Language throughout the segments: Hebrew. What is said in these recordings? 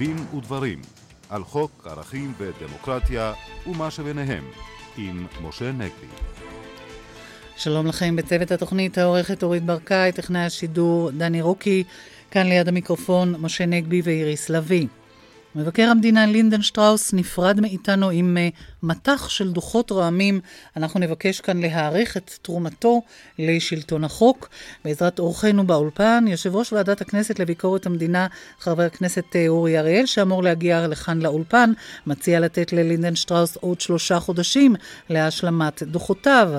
דין ודברים על חוק ערכים ודמוקרטיה ומה שביניהם עם משה נגבי. שלום לכם בצוות התוכנית העורכת אורית ברקאי, טכנאי השידור דני רוקי, כאן ליד המיקרופון משה נגבי ואיריס לביא. מבקר המדינה לינדן שטראוס נפרד מאיתנו עם uh, מטח של דוחות רעמים. אנחנו נבקש כאן להעריך את תרומתו לשלטון החוק. בעזרת אורחנו באולפן, יושב ראש ועדת הכנסת לביקורת המדינה, חבר הכנסת uh, אורי אריאל, שאמור להגיע לכאן לאולפן, מציע לתת ללינדן שטראוס עוד שלושה חודשים להשלמת דוחותיו.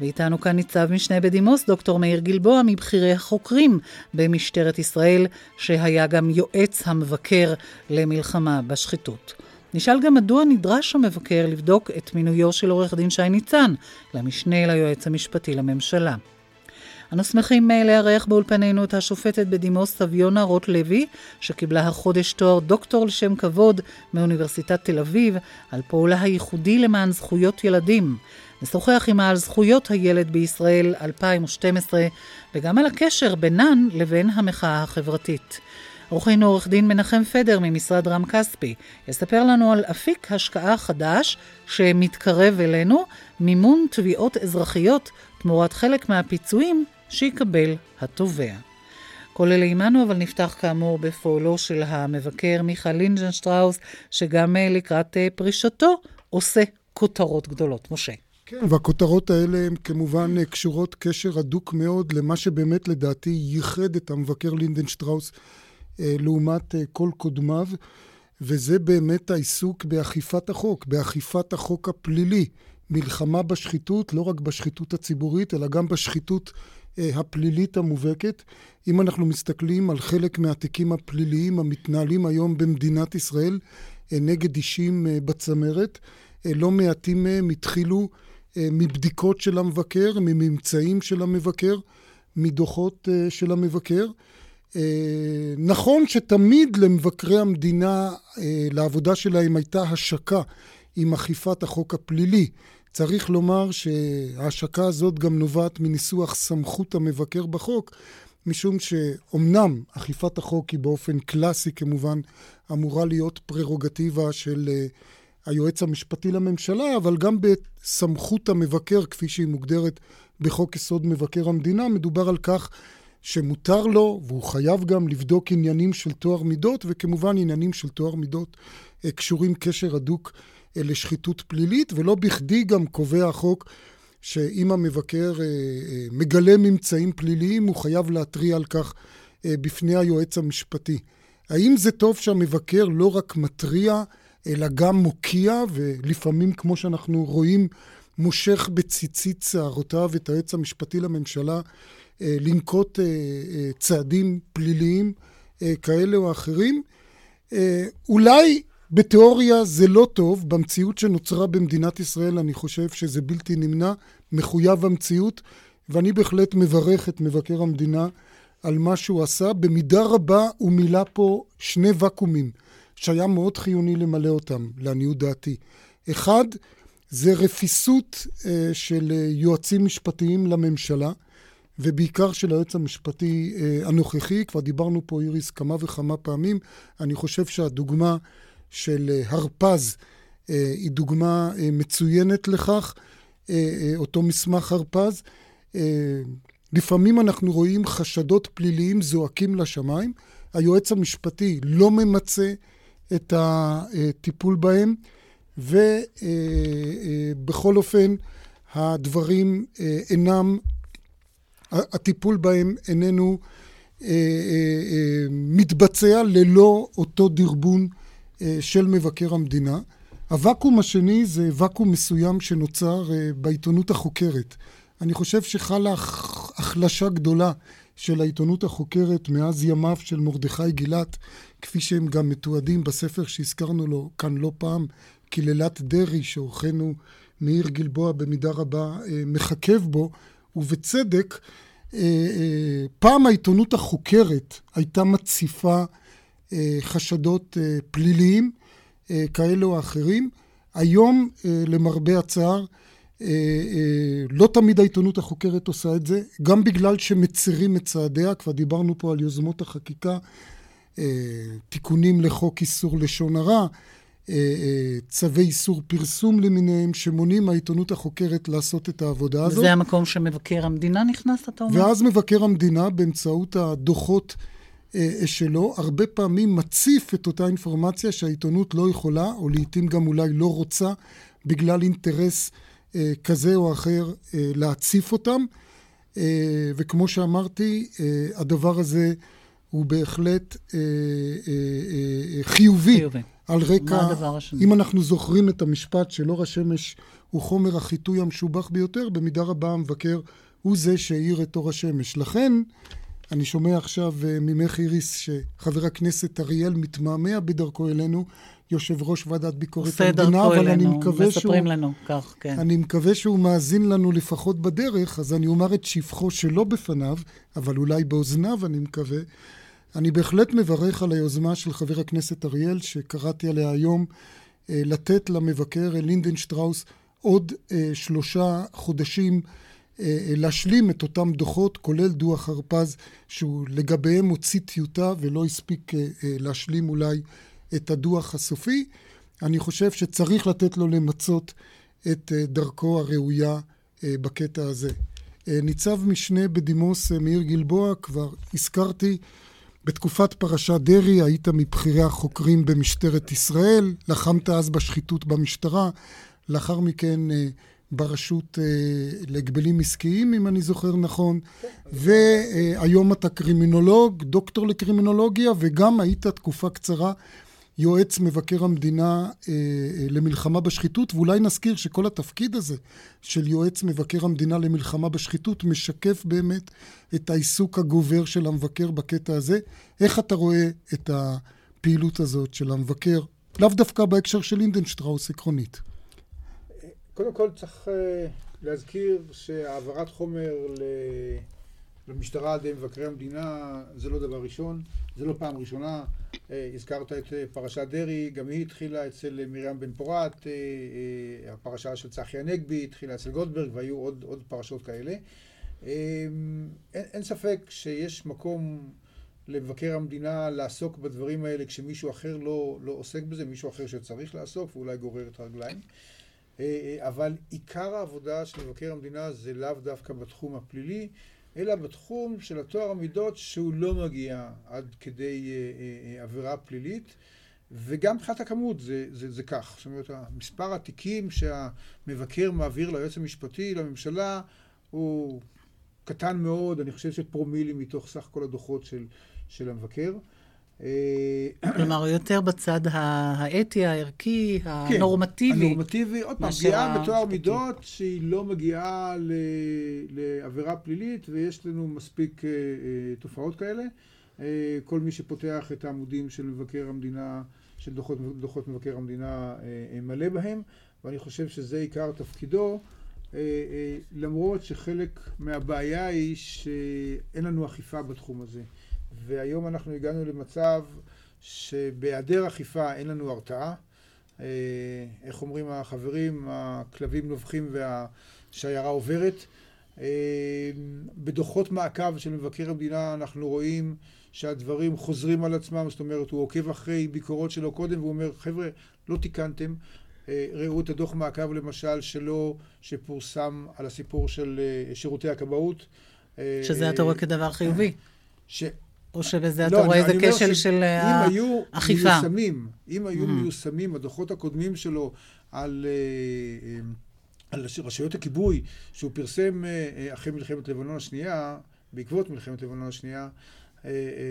ואיתנו כאן ניצב משנה בדימוס, דוקטור מאיר גלבוע, מבכירי החוקרים במשטרת ישראל, שהיה גם יועץ המבקר למלחמה. המלחמה בשחיתות. נשאל גם מדוע נדרש המבקר לבדוק את מינויו של עורך דין שי ניצן למשנה ליועץ המשפטי לממשלה. אנו שמחים אה, לארח באולפנינו את השופטת בדימוס סביונה רוט לוי, שקיבלה החודש תואר דוקטור לשם כבוד מאוניברסיטת תל אביב, על פעולה הייחודי למען זכויות ילדים. נשוחח עמה על זכויות הילד בישראל 2012, וגם על הקשר בינן לבין המחאה החברתית. אורחנו עורך דין מנחם פדר ממשרד רם כספי יספר לנו על אפיק השקעה חדש שמתקרב אלינו, מימון תביעות אזרחיות תמורת חלק מהפיצויים שיקבל התובע. כל אלה עמנו, אבל נפתח כאמור בפועלו של המבקר מיכה לינדנשטראוס, שגם אה, לקראת אה, פרישתו עושה כותרות גדולות. משה. כן, והכותרות האלה הן כמובן אה, קשורות קשר הדוק מאוד למה שבאמת לדעתי ייחד את המבקר לינדנשטראוס לעומת אה, כל קודמיו, וזה באמת העיסוק באכיפת החוק, באכיפת החוק הפלילי. מלחמה בשחיתות, לא רק בשחיתות הציבורית, אלא גם בשחיתות אה, הפלילית המובהקת. אם אנחנו מסתכלים על חלק מהתיקים הפליליים המתנהלים היום במדינת ישראל נגד אישים בצמרת, לא מעטים מהם התחילו מבדיקות של המבקר, מממצאים של המבקר, מדוחות של המבקר. אה, נכון שתמיד למבקרי המדינה, אה, לעבודה שלהם הייתה השקה עם אכיפת החוק הפלילי. צריך לומר שההשקה הזאת גם נובעת מניסוח סמכות המבקר בחוק, משום שאומנם אכיפת החוק היא באופן קלאסי כמובן אמורה להיות פררוגטיבה של אה, היועץ המשפטי לממשלה, אבל גם בסמכות המבקר כפי שהיא מוגדרת בחוק יסוד מבקר המדינה, מדובר על כך שמותר לו, והוא חייב גם לבדוק עניינים של טוהר מידות, וכמובן עניינים של טוהר מידות אה, קשורים קשר הדוק אה, לשחיתות פלילית, ולא בכדי גם קובע החוק שאם המבקר אה, מגלה ממצאים פליליים, הוא חייב להתריע על כך בפני היועץ המשפטי. האם זה טוב שהמבקר לא רק מתריע, אלא גם מוקיע, ולפעמים, כמו שאנחנו רואים, מושך בציצית שערותיו את היועץ המשפטי לממשלה לנקוט אה, אה, צעדים פליליים כאלה או אחרים. אולי בתיאוריה זה לא טוב, במציאות שנוצרה במדינת ישראל אני חושב שזה בלתי נמנע, מחויב המציאות, ואני בהחלט מברך את מבקר המדינה על מה שהוא עשה. במידה רבה הוא מילא פה שני ואקומים שהיה מאוד חיוני למלא אותם, לעניות דעתי. אחד, זה רפיסות של יועצים משפטיים לממשלה. ובעיקר של היועץ המשפטי אה, הנוכחי. כבר דיברנו פה, איריס, כמה וכמה פעמים. אני חושב שהדוגמה של אה, הרפז אה, היא דוגמה מצוינת לכך, אותו מסמך הרפז. לפעמים אנחנו רואים חשדות פליליים זועקים לשמיים. היועץ המשפטי לא ממצה את הטיפול בהם, ובכל אופן הדברים אינם הטיפול בהם איננו אה, אה, אה, מתבצע ללא אותו דרבון אה, של מבקר המדינה. הוואקום השני זה ואקום מסוים שנוצר אה, בעיתונות החוקרת. אני חושב שחלה החלשה גדולה של העיתונות החוקרת מאז ימיו של מרדכי גילת, כפי שהם גם מתועדים בספר שהזכרנו לו כאן לא פעם, קללת דרעי, שעורכנו מאיר גלבוע במידה רבה אה, מחכב בו, ובצדק, אה, אה, פעם העיתונות החוקרת הייתה מציפה אה, חשדות פליליים כאלה או אחרים. היום, למרבה הצער, לא תמיד העיתונות החוקרת עושה את זה, גם בגלל שמצרים את צעדיה, כבר דיברנו פה על יוזמות החקיקה תיקונים לחוק איסור לשון הרע, צווי איסור פרסום למיניהם, שמונעים מהעיתונות החוקרת לעשות את העבודה הזאת. וזה המקום שמבקר המדינה נכנס, אתה אומר? ואז מבקר המדינה, באמצעות הדוחות שלו, הרבה פעמים מציף את אותה אינפורמציה שהעיתונות לא יכולה, או לעיתים גם אולי לא רוצה, בגלל אינטרס כזה או אחר, להציף אותם. וכמו שאמרתי, הדבר הזה הוא בהחלט חיובי. חיובי. על רקע, מה הדבר השני? אם אנחנו זוכרים את המשפט שאור השמש הוא חומר החיטוי המשובח ביותר, במידה רבה המבקר הוא זה שהאיר את אור השמש. לכן, אני שומע עכשיו ממך איריס שחבר הכנסת אריאל מתמהמה בדרכו אלינו, יושב ראש ועדת ביקורת המדינה, אבל אלינו, אני מקווה מספרים שהוא... לנו כך, כן. אני מקווה שהוא מאזין לנו לפחות בדרך, אז אני אומר את שבחו שלא בפניו, אבל אולי באוזניו, אני מקווה. אני בהחלט מברך על היוזמה של חבר הכנסת אריאל, שקראתי עליה היום, לתת למבקר לינדן שטראוס עוד שלושה חודשים להשלים את אותם דוחות, כולל דוח הרפז, שהוא לגביהם הוציא טיוטה ולא הספיק להשלים אולי את הדוח הסופי. אני חושב שצריך לתת לו למצות את דרכו הראויה בקטע הזה. ניצב משנה בדימוס מאיר גלבוע, כבר הזכרתי, בתקופת פרשת דרעי היית מבכירי החוקרים במשטרת ישראל, לחמת אז בשחיתות במשטרה, לאחר מכן ברשות להגבלים עסקיים, אם אני זוכר נכון, והיום אתה קרימינולוג, דוקטור לקרימינולוגיה, וגם היית תקופה קצרה יועץ מבקר המדינה למלחמה בשחיתות, ואולי נזכיר שכל התפקיד הזה של יועץ מבקר המדינה למלחמה בשחיתות משקף באמת את העיסוק הגובר של המבקר בקטע הזה. איך אתה רואה את הפעילות הזאת של המבקר, לאו דווקא בהקשר של לינדנשטראוס עקרונית? קודם כל צריך להזכיר שהעברת חומר למשטרה על ידי מבקרי המדינה זה לא דבר ראשון, זה לא פעם ראשונה. הזכרת את פרשת דרעי, גם היא התחילה אצל מרים בן פורת, הפרשה של צחי הנגבי התחילה אצל גולדברג והיו עוד, עוד פרשות כאלה. אין, אין ספק שיש מקום למבקר המדינה לעסוק בדברים האלה כשמישהו אחר לא, לא עוסק בזה, מישהו אחר שצריך לעסוק ואולי גורר את הרגליים. אבל עיקר העבודה של מבקר המדינה זה לאו דווקא בתחום הפלילי, אלא בתחום של הטוהר המידות שהוא לא מגיע עד כדי עבירה פלילית, וגם מבחינת הכמות זה, זה, זה כך. זאת אומרת, מספר התיקים שהמבקר מעביר ליועץ המשפטי לממשלה הוא קטן מאוד, אני חושב שפרומילים מתוך סך כל הדוחות של, של המבקר. כלומר, יותר בצד האתי, הערכי, הנורמטיבי. כן, הנורמטיבי, עוד פעם, פגיעה בטוהר מידות שהיא לא מגיעה לעבירה פלילית, ויש לנו מספיק תופעות כאלה. כל מי שפותח את העמודים של מבקר המדינה, של דוחות, דוחות מבקר המדינה, מלא בהם, ואני חושב שזה עיקר תפקידו. למרות שחלק מהבעיה היא שאין לנו אכיפה בתחום הזה. והיום אנחנו הגענו למצב שבהיעדר אכיפה אין לנו הרתעה. איך אומרים החברים, הכלבים נובחים והשיירה עוברת. בדוחות מעקב של מבקר המדינה אנחנו רואים שהדברים חוזרים על עצמם, זאת אומרת, הוא עוקב אחרי ביקורות שלו קודם והוא אומר, חבר'ה, לא תיקנתם. ראו את הדוח מעקב למשל שלו, שפורסם על הסיפור של שירותי הכבאות. שזה אתה רואה כדבר חיובי. ש... או שבזה אתה רואה איזה כשל של אכיפה. מיושמים, אם היו מיושמים הדוחות הקודמים שלו על, על רשויות הכיבוי, שהוא פרסם אחרי מלחמת לבנון השנייה, בעקבות מלחמת לבנון השנייה,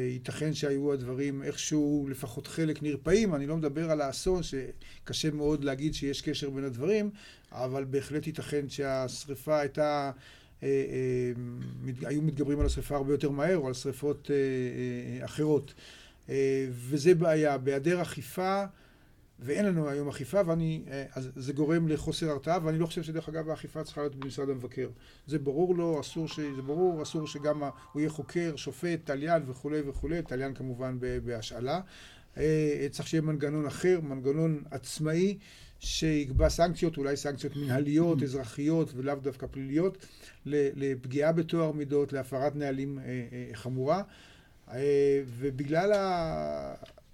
ייתכן שהיו הדברים איכשהו לפחות חלק נרפאים, אני לא מדבר על האסון שקשה מאוד להגיד שיש קשר בין הדברים, אבל בהחלט ייתכן שהשריפה הייתה היו מתגברים על השריפה הרבה יותר מהר או על שריפות אחרות. וזה בעיה, בהיעדר אכיפה, ואין לנו היום אכיפה, ואני, אז זה גורם לחוסר הרתעה, ואני לא חושב שדרך אגב האכיפה צריכה להיות במשרד המבקר. זה ברור לו, אסור ש... זה ברור, אסור שגם הוא יהיה חוקר, שופט, תליין וכולי וכולי, תליין כמובן בהשאלה. צריך שיהיה מנגנון אחר, מנגנון עצמאי. שיקבע סנקציות, אולי סנקציות מנהליות, אזרחיות ולאו דווקא פליליות, לפגיעה בטוהר מידות, להפרת נהלים חמורה. ובגלל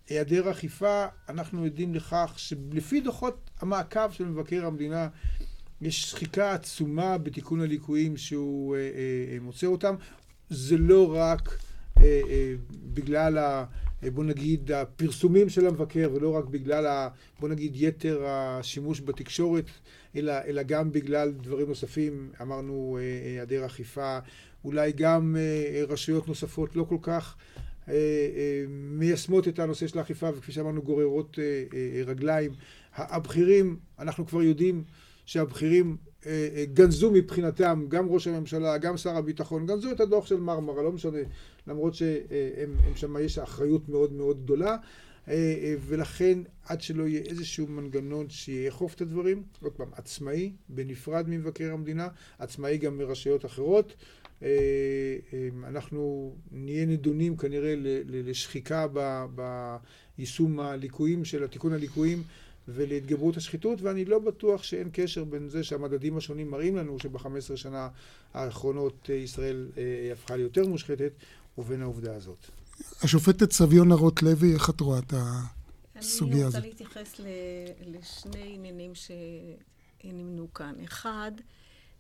היעדר אכיפה, אנחנו עדים לכך שלפי דוחות המעקב של מבקר המדינה, יש שחיקה עצומה בתיקון הליקויים שהוא מוצא אותם. זה לא רק בגלל ה... בוא נגיד, הפרסומים של המבקר, ולא רק בגלל, ה, בוא נגיד, יתר השימוש בתקשורת, אלא, אלא גם בגלל דברים נוספים, אמרנו, היעדר אכיפה, אולי גם רשויות נוספות לא כל כך מיישמות את הנושא של האכיפה, וכפי שאמרנו, גוררות רגליים. הבכירים, אנחנו כבר יודעים שהבכירים גנזו מבחינתם, גם ראש הממשלה, גם שר הביטחון, גנזו את הדוח של מרמרה, לא משנה, למרות ששם יש אחריות מאוד מאוד גדולה, ולכן עד שלא יהיה איזשהו מנגנון שיאכוף את הדברים, עוד פעם, עצמאי, בנפרד ממבקר המדינה, עצמאי גם מרשויות אחרות, אנחנו נהיה נדונים כנראה לשחיקה ביישום הליקויים של התיקון הליקויים ולהתגברות השחיתות, ואני לא בטוח שאין קשר בין זה שהמדדים השונים מראים לנו שבחמש עשרה שנה האחרונות ישראל הפכה ליותר מושחתת, ובין העובדה הזאת. השופטת סביונה רוט לוי, איך את רואה את הסוגיה הזאת? אני רוצה להתייחס לשני עניינים שנמנו כאן. אחד,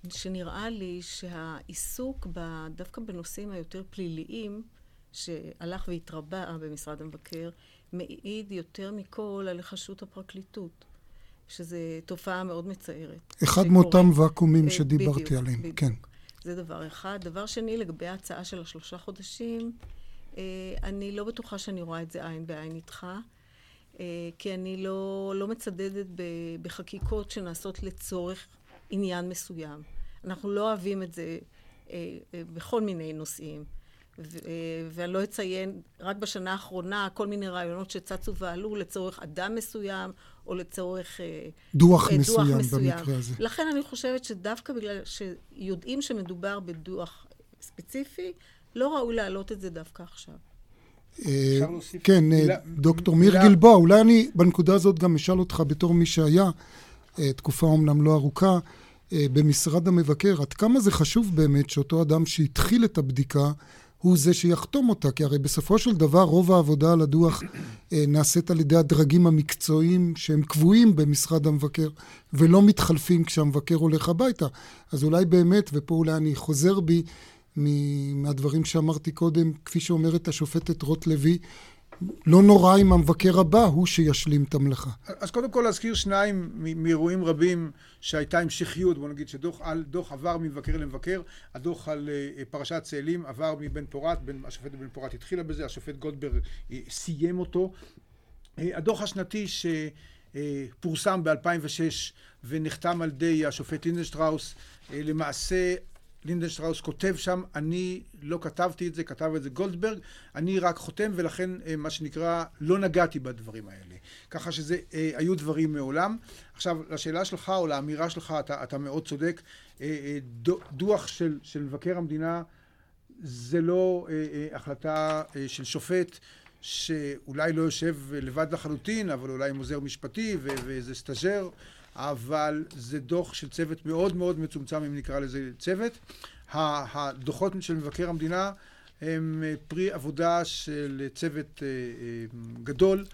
שנראה לי שהעיסוק דווקא בנושאים היותר פליליים, שהלך והתרבה במשרד המבקר, מעיד יותר מכל על היחשות הפרקליטות, שזו תופעה מאוד מצערת. אחד מאותם ואקומים שדיברתי עליהם, בדיוק. כן. זה דבר אחד. דבר שני, לגבי ההצעה של השלושה חודשים, אני לא בטוחה שאני רואה את זה עין בעין איתך, כי אני לא, לא מצדדת בחקיקות שנעשות לצורך עניין מסוים. אנחנו לא אוהבים את זה בכל מיני נושאים. ואני לא אציין, רק בשנה האחרונה, כל מיני רעיונות שצצו ועלו לצורך אדם מסוים, או לצורך דוח, דוח מסוים, מסוים במקרה הזה. לכן אני חושבת שדווקא בגלל שיודעים שמדובר בדוח ספציפי, לא ראוי להעלות את זה דווקא עכשיו. כן, דוקטור מיר גלבוע, אולי אני בנקודה הזאת גם אשאל אותך בתור מי שהיה, תקופה אומנם לא ארוכה, במשרד המבקר, עד כמה זה חשוב באמת שאותו אדם שהתחיל את הבדיקה, הוא זה שיחתום אותה, כי הרי בסופו של דבר רוב העבודה על הדוח נעשית על ידי הדרגים המקצועיים שהם קבועים במשרד המבקר ולא מתחלפים כשהמבקר הולך הביתה. אז אולי באמת, ופה אולי אני חוזר בי מהדברים שאמרתי קודם, כפי שאומרת השופטת רוט לוי, לא נורא אם המבקר הבא הוא שישלים את המלאכה. אז קודם כל להזכיר שניים מאירועים רבים שהייתה המשכיות, בוא נגיד שדוח עבר ממבקר למבקר, הדוח על פרשת צאלים עבר מבן פורת, השופטת בן פורת התחילה בזה, השופט גולדברג סיים אותו. הדוח השנתי שפורסם ב-2006 ונחתם על ידי השופט לינדנשטראוס, למעשה לינדנשטראוס כותב שם, אני לא כתבתי את זה, כתב את זה גולדברג, אני רק חותם ולכן מה שנקרא לא נגעתי בדברים האלה. ככה שזה היו דברים מעולם. עכשיו לשאלה שלך או לאמירה שלך אתה, אתה מאוד צודק, דוח של, של מבקר המדינה זה לא החלטה של שופט שאולי לא יושב לבד לחלוטין, אבל אולי עם עוזר משפטי ואיזה סטאז'ר אבל זה דוח של צוות מאוד מאוד מצומצם, אם נקרא לזה צוות. הדוחות של מבקר המדינה הם פרי עבודה של צוות גדול,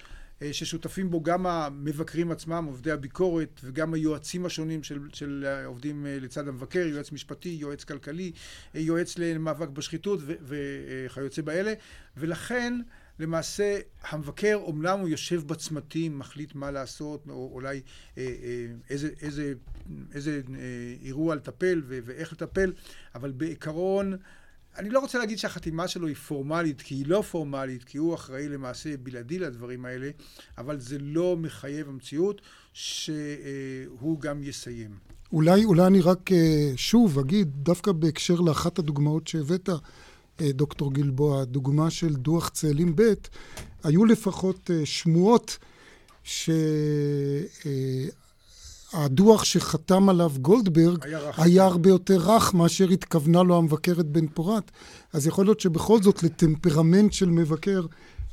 ששותפים בו גם המבקרים עצמם, עובדי הביקורת, וגם היועצים השונים של, של עובדים לצד המבקר, יועץ משפטי, יועץ כלכלי, יועץ למאבק בשחיתות וכיוצא באלה, ולכן למעשה המבקר אומנם הוא יושב בצמתים, מחליט מה לעשות, או אולי איזה, איזה, איזה אירוע לטפל ואיך לטפל, אבל בעיקרון אני לא רוצה להגיד שהחתימה שלו היא פורמלית, כי היא לא פורמלית, כי הוא אחראי למעשה בלעדי לדברים האלה, אבל זה לא מחייב המציאות שהוא גם יסיים. אולי, אולי אני רק שוב אגיד, דווקא בהקשר לאחת הדוגמאות שהבאת, דוקטור גלבוע, דוגמה של דוח צאלים ב', היו לפחות שמועות שהדוח שחתם עליו גולדברג היה, היה הרבה יותר רך מאשר התכוונה לו המבקרת בן פורת. אז יכול להיות שבכל זאת לטמפרמנט של מבקר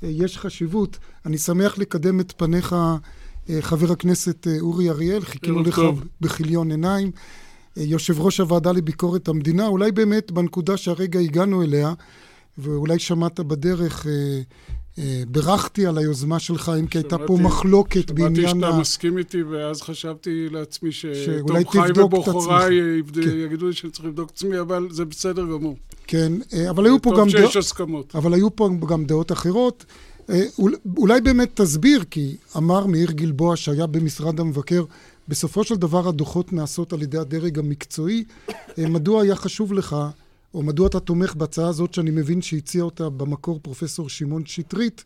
יש חשיבות. אני שמח לקדם את פניך, חבר הכנסת אורי אריאל, חיכינו לך בכיליון עיניים. יושב ראש הוועדה לביקורת המדינה, אולי באמת בנקודה שהרגע הגענו אליה, ואולי שמעת בדרך, אה, אה, בירכתי על היוזמה שלך, אם כי הייתה פה מחלוקת בעניין ה... שמעתי שאתה מסכים איתי, ואז חשבתי לעצמי שטוב חי ובוחריי כן. יגידו לי שאני צריך לבדוק את עצמי, אבל זה בסדר גמור. כן, אה, אבל היו פה גם... טוב שיש הסכמות. אבל היו פה גם דעות אחרות. אולי באמת תסביר, כי אמר מאיר גלבוע שהיה במשרד המבקר, בסופו של דבר הדוחות נעשות על ידי הדרג המקצועי. מדוע היה חשוב לך או מדוע אתה תומך בהצעה הזאת שאני מבין שהציע אותה במקור פרופסור שמעון שטרית,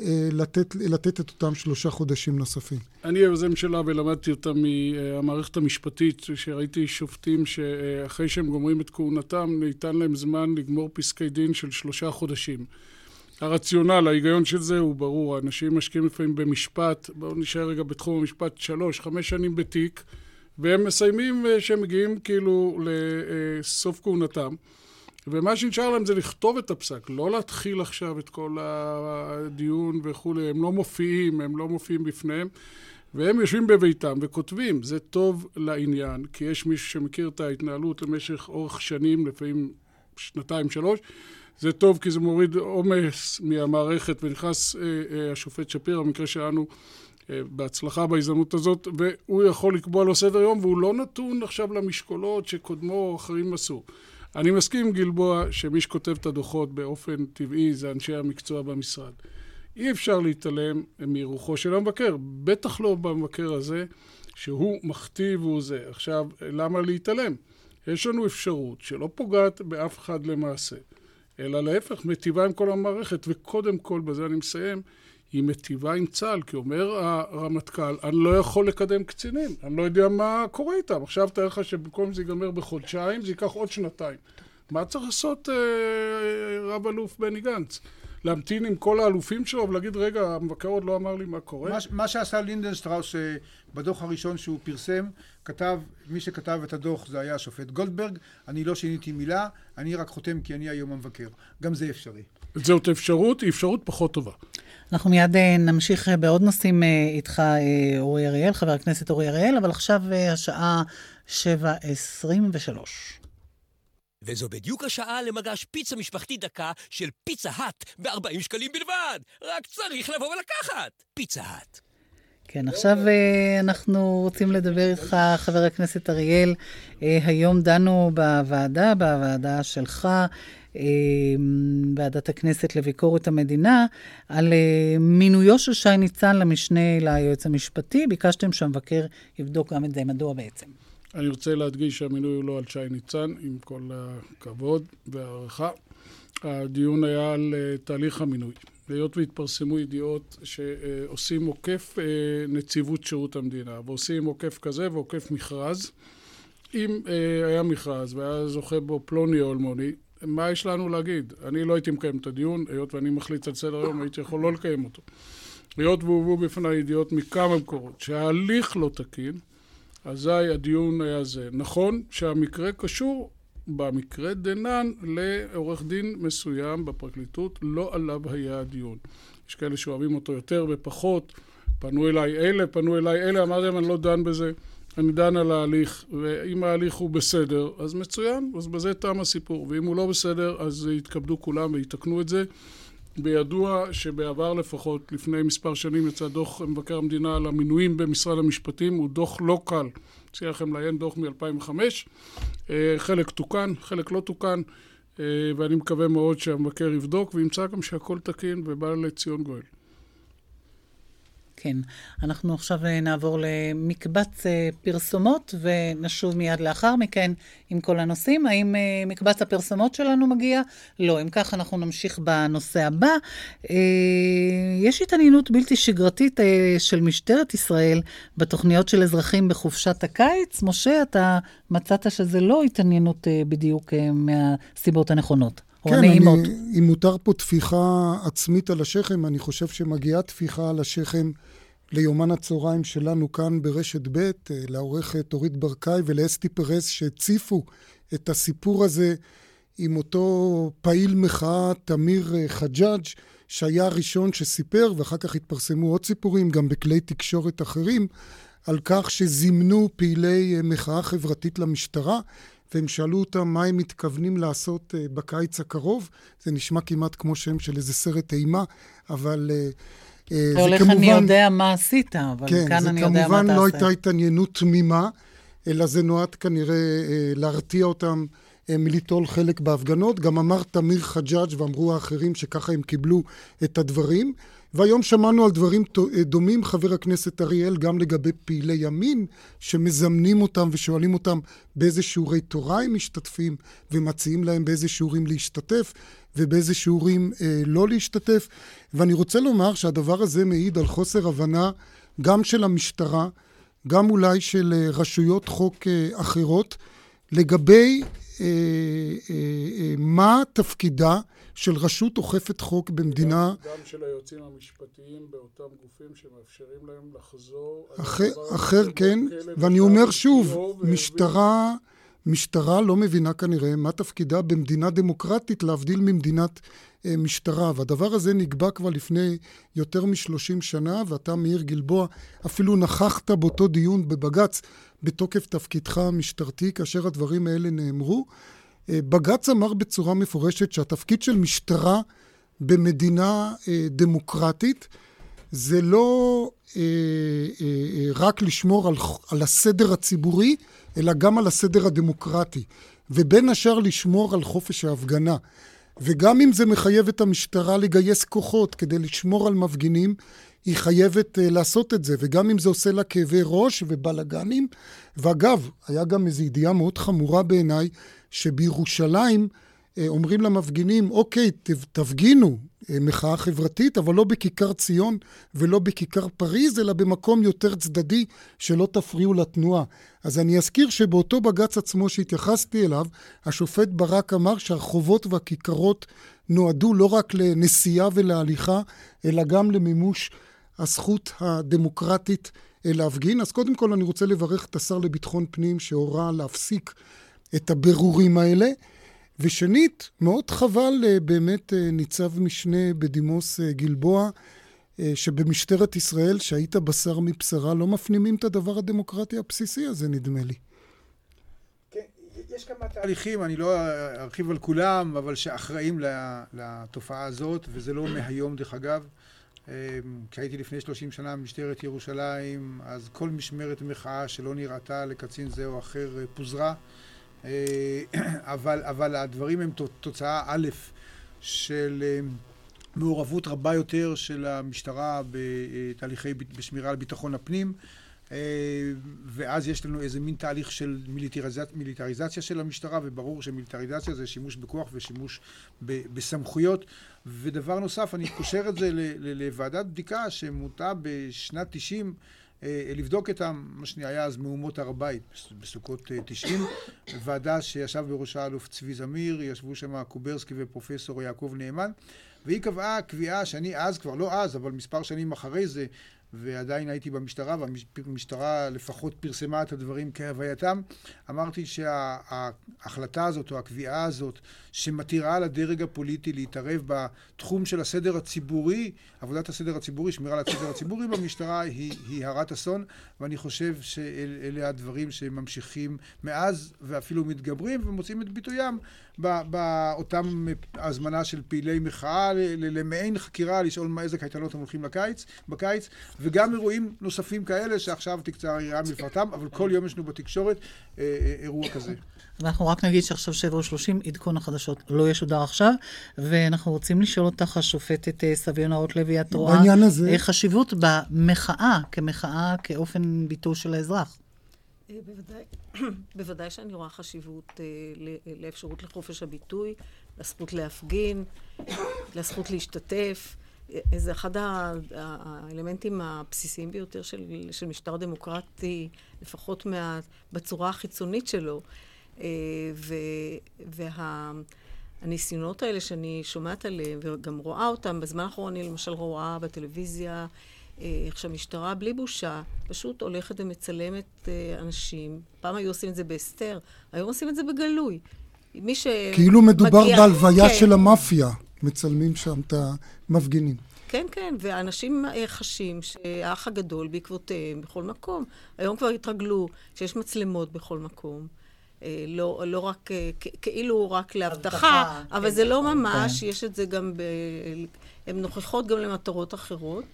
אה, לתת, לתת את אותם שלושה חודשים נוספים. אני היוזם שלה ולמדתי אותה מהמערכת המשפטית, שראיתי שופטים שאחרי שהם גומרים את כהונתם, ניתן להם זמן לגמור פסקי דין של שלושה חודשים. הרציונל, ההיגיון של זה הוא ברור. אנשים משקיעים לפעמים במשפט, בואו נשאר רגע בתחום המשפט, שלוש, חמש שנים בתיק, והם מסיימים אה, שהם מגיעים כאילו לסוף כהונתם. ומה שנשאר להם זה לכתוב את הפסק, לא להתחיל עכשיו את כל הדיון וכולי, הם לא מופיעים, הם לא מופיעים בפניהם, והם יושבים בביתם וכותבים, זה טוב לעניין, כי יש מישהו שמכיר את ההתנהלות למשך אורך שנים, לפעמים שנתיים, שלוש, זה טוב כי זה מוריד עומס מהמערכת ונכנס אה, אה, השופט שפירא, במקרה שלנו, אה, בהצלחה בהזדמנות הזאת, והוא יכול לקבוע לו סדר יום, והוא לא נתון עכשיו למשקולות שקודמו או אחרים עשו. אני מסכים עם גלבוע שמי שכותב את הדוחות באופן טבעי זה אנשי המקצוע במשרד. אי אפשר להתעלם מרוחו של המבקר, בטח לא במבקר הזה, שהוא מכתיב והוא זה. עכשיו, למה להתעלם? יש לנו אפשרות שלא פוגעת באף אחד למעשה, אלא להפך, מטיבה עם כל המערכת, וקודם כל, בזה אני מסיים, היא מטיבה עם צה"ל, כי אומר הרמטכ"ל, אני לא יכול לקדם קצינים, אני לא יודע מה קורה איתם. עכשיו תאר לך שבמקום זה ייגמר בחודשיים, זה ייקח עוד שנתיים. מה צריך לעשות אה, רב-אלוף בני גנץ? להמתין עם כל האלופים שלו ולהגיד, רגע, המבקר עוד לא אמר לי מה קורה? מה, מה שעשה לינדנשטראוס אה, בדוח הראשון שהוא פרסם, כתב, מי שכתב את הדוח זה היה השופט גולדברג, אני לא שיניתי מילה, אני רק חותם כי אני היום המבקר. גם זה אפשרי. זאת אפשרות, היא אפשרות פחות טובה. אנחנו מיד אה, נמשיך אה, בעוד נושאים איתך, אורי אריאל, חבר הכנסת אורי אריאל, אבל עכשיו השעה 7.23. וזו בדיוק השעה למגש פיצה משפחתי דקה של פיצה האט ב-40 שקלים בלבד. רק צריך לבוא ולקחת. פיצה האט. כן, עכשיו אנחנו רוצים לדבר איתך, חבר הכנסת אריאל. היום דנו בוועדה, בוועדה שלך, ועדת הכנסת לביקורת המדינה, על אה, מינויו של שי ניצן למשנה ליועץ המשפטי. ביקשתם שהמבקר יבדוק גם את זה. מדוע בעצם? אני רוצה להדגיש שהמינוי הוא לא על שי ניצן, עם כל הכבוד והערכה. הדיון היה על אה, תהליך המינוי. היות והתפרסמו ידיעות שעושים עוקף אה, נציבות שירות המדינה, ועושים עוקף כזה ועוקף מכרז. אם היה מכרז והיה זוכה בו פלוני או אלמוני, מה יש לנו להגיד? אני לא הייתי מקיים את הדיון, היות ואני מחליט על סדר היום, הייתי יכול לא לקיים אותו. היות והובאו בפני ידיעות מכמה מקורות שההליך לא תקין, אזי הדיון היה זה. נכון שהמקרה קשור במקרה דנן לעורך דין מסוים בפרקליטות, לא עליו היה הדיון. יש כאלה שאוהבים אותו יותר ופחות, פנו אליי אלה, פנו אליי אלה, אמרתי להם אני לא דן בזה. אני דן על ההליך, ואם ההליך הוא בסדר, אז מצוין, אז בזה תם הסיפור. ואם הוא לא בסדר, אז יתכבדו כולם ויתקנו את זה. בידוע שבעבר לפחות, לפני מספר שנים, יצא דוח מבקר המדינה על המינויים במשרד המשפטים, הוא דוח לא קל. אציע לכם לעיין דוח מ-2005. אה, חלק תוקן, חלק לא תוקן, אה, ואני מקווה מאוד שהמבקר יבדוק וימצא גם שהכל תקין ובא לציון גואל. כן. אנחנו עכשיו אה, נעבור למקבץ אה, פרסומות, ונשוב מיד לאחר מכן עם כל הנושאים. האם אה, מקבץ הפרסומות שלנו מגיע? לא. אם כך, אנחנו נמשיך בנושא הבא. יש התעניינות בלתי שגרתית של משטרת ישראל בתוכניות של אזרחים בחופשת הקיץ. משה, אתה מצאת שזה לא התעניינות בדיוק מהסיבות הנכונות. כן, אני, אם מותר פה טפיחה עצמית על השכם, אני חושב שמגיעה טפיחה על השכם ליומן הצהריים שלנו כאן ברשת ב', אה, לעורכת אורית ברקאי ולאסתי פרס שהציפו את הסיפור הזה עם אותו פעיל מחאה, תמיר אה, חג'אג', שהיה הראשון שסיפר, ואחר כך התפרסמו עוד סיפורים, גם בכלי תקשורת אחרים, על כך שזימנו פעילי אה, מחאה חברתית למשטרה, והם שאלו אותם מה הם מתכוונים לעשות uh, בקיץ הקרוב. זה נשמע כמעט כמו שם של איזה סרט אימה, אבל... Uh, אתה הולך, כמובן, אני יודע מה עשית, אבל כן, כאן אני יודע מה תעשה. כן, זה כמובן לא הייתה התעניינות תמימה, אלא זה נועד כנראה להרתיע אותם מליטול חלק בהפגנות. גם אמר תמיר חג'אג' ואמרו האחרים שככה הם קיבלו את הדברים. והיום שמענו על דברים דומים, חבר הכנסת אריאל, גם לגבי פעילי ימין, שמזמנים אותם ושואלים אותם באיזה שיעורי תורה הם משתתפים, ומציעים להם באיזה שיעורים להשתתף, ובאיזה שיעורים אה, לא להשתתף. ואני רוצה לומר שהדבר הזה מעיד על חוסר הבנה גם של המשטרה, גם אולי של אה, רשויות חוק אה, אחרות, לגבי אה, אה, אה, מה תפקידה של רשות אוכפת חוק במדינה... גם, גם של היועצים המשפטיים באותם גופים שמאפשרים להם לחזור... אחר, אחר כן, ואני אומר שוב, משטרה... משטרה לא מבינה כנראה מה תפקידה במדינה דמוקרטית להבדיל ממדינת אה, משטרה. והדבר הזה נקבע כבר לפני יותר משלושים שנה, ואתה, מאיר גלבוע, אפילו נכחת באותו דיון בבג"ץ בתוקף תפקידך המשטרתי כאשר הדברים האלה נאמרו. אה, בג"ץ אמר בצורה מפורשת שהתפקיד של משטרה במדינה אה, דמוקרטית זה לא אה, רק לשמור על, על הסדר הציבורי, אלא גם על הסדר הדמוקרטי, ובין השאר לשמור על חופש ההפגנה. וגם אם זה מחייב את המשטרה לגייס כוחות כדי לשמור על מפגינים, היא חייבת uh, לעשות את זה, וגם אם זה עושה לה כאבי ראש ובלאגנים. ואגב, היה גם איזו ידיעה מאוד חמורה בעיניי, שבירושלים uh, אומרים למפגינים, אוקיי, תפגינו, אה, מחאה חברתית, אבל לא בכיכר ציון ולא בכיכר פריז, אלא במקום יותר צדדי שלא תפריעו לתנועה. אז אני אזכיר שבאותו בג"ץ עצמו שהתייחסתי אליו, השופט ברק אמר שהרחובות והכיכרות נועדו לא רק לנסיעה ולהליכה, אלא גם למימוש הזכות הדמוקרטית להפגין. אז קודם כל אני רוצה לברך את השר לביטחון פנים שהורה להפסיק את הבירורים האלה. ושנית, מאוד חבל אה, באמת אה, ניצב משנה בדימוס אה, גלבוע, שבמשטרת ישראל, שהיית בשר מבשרה, לא מפנימים את הדבר הדמוקרטי הבסיסי הזה, נדמה לי. כן, יש כמה תהליכים, אני לא ארחיב על כולם, אבל שאחראים לתופעה הזאת, וזה לא מהיום דרך אגב. כשהייתי לפני 30 שנה במשטרת ירושלים, אז כל משמרת מחאה שלא נראתה לקצין זה או אחר פוזרה. אה, אבל, אבל הדברים הם תוצאה א' של אה, מעורבות רבה יותר של המשטרה בתהליכי, בשמירה על ביטחון הפנים. אה, ואז יש לנו איזה מין תהליך של מיליטריזציה, מיליטריזציה של המשטרה, וברור שמיליטריזציה זה שימוש בכוח ושימוש בסמכויות. ודבר נוסף, אני קושר את זה לוועדת בדיקה שמונתה בשנת 90' אה, לבדוק את מה שהיה אז מהומות הר הבית בסוכות 90, אה, ועדה שישב בראשה אלוף צבי זמיר, ישבו שם קוברסקי ופרופסור יעקב נאמן, והיא קבעה קביעה שאני אז, כבר לא אז, אבל מספר שנים אחרי זה, ועדיין הייתי במשטרה, והמשטרה לפחות פרסמה את הדברים כהווייתם. אמרתי שההחלטה הזאת או הקביעה הזאת שמתירה לדרג הפוליטי להתערב בתחום של הסדר הציבורי, עבודת הסדר הציבורי, שמירה על הסדר הציבורי במשטרה, היא, היא הרת אסון, ואני חושב שאלה הדברים שממשיכים מאז ואפילו מתגברים ומוצאים את ביטוים באותם הזמנה של פעילי מחאה למעין חקירה, לשאול מה איזה קייטנות הם הולכים לקיץ, בקיץ, וגם אירועים נוספים כאלה שעכשיו תקצר היריעה מפרטם, אבל כל יום יש לנו בתקשורת אה, אה, אירוע כזה. ואנחנו רק נגיד שעכשיו שבע ושלושים, עדכון החדשות לא ישודר עכשיו, ואנחנו רוצים לשאול אותך, השופטת אה, סביונה רוטלוי, את רואה חשיבות במחאה, כמחאה, כאופן ביטוי של האזרח. בוודאי, בוודאי שאני רואה חשיבות אה, לאפשרות לחופש הביטוי, לזכות להפגין, לזכות להשתתף. זה אחד האלמנטים הבסיסיים ביותר של, של משטר דמוקרטי, לפחות מה, בצורה החיצונית שלו. אה, והניסיונות האלה שאני שומעת עליהם וגם רואה אותם, בזמן האחרון אני למשל רואה בטלוויזיה אה, איך שהמשטרה בלי בושה פשוט הולכת ומצלמת אה, אנשים. פעם היו עושים את זה בהסתר, היום עושים את זה בגלוי. מי שמגיע... כאילו מדובר בהלוויה כן. של המאפיה, מצלמים שם את המפגינים. כן, כן, ואנשים חשים שהאח הגדול בעקבותיהם בכל מקום. היום כבר התרגלו שיש מצלמות בכל מקום. אה, לא, לא רק, אה, כאילו רק להבטחה, אבל כן, זה לא כן. ממש, כן. יש את זה גם, ב, הן נוכחות גם למטרות אחרות.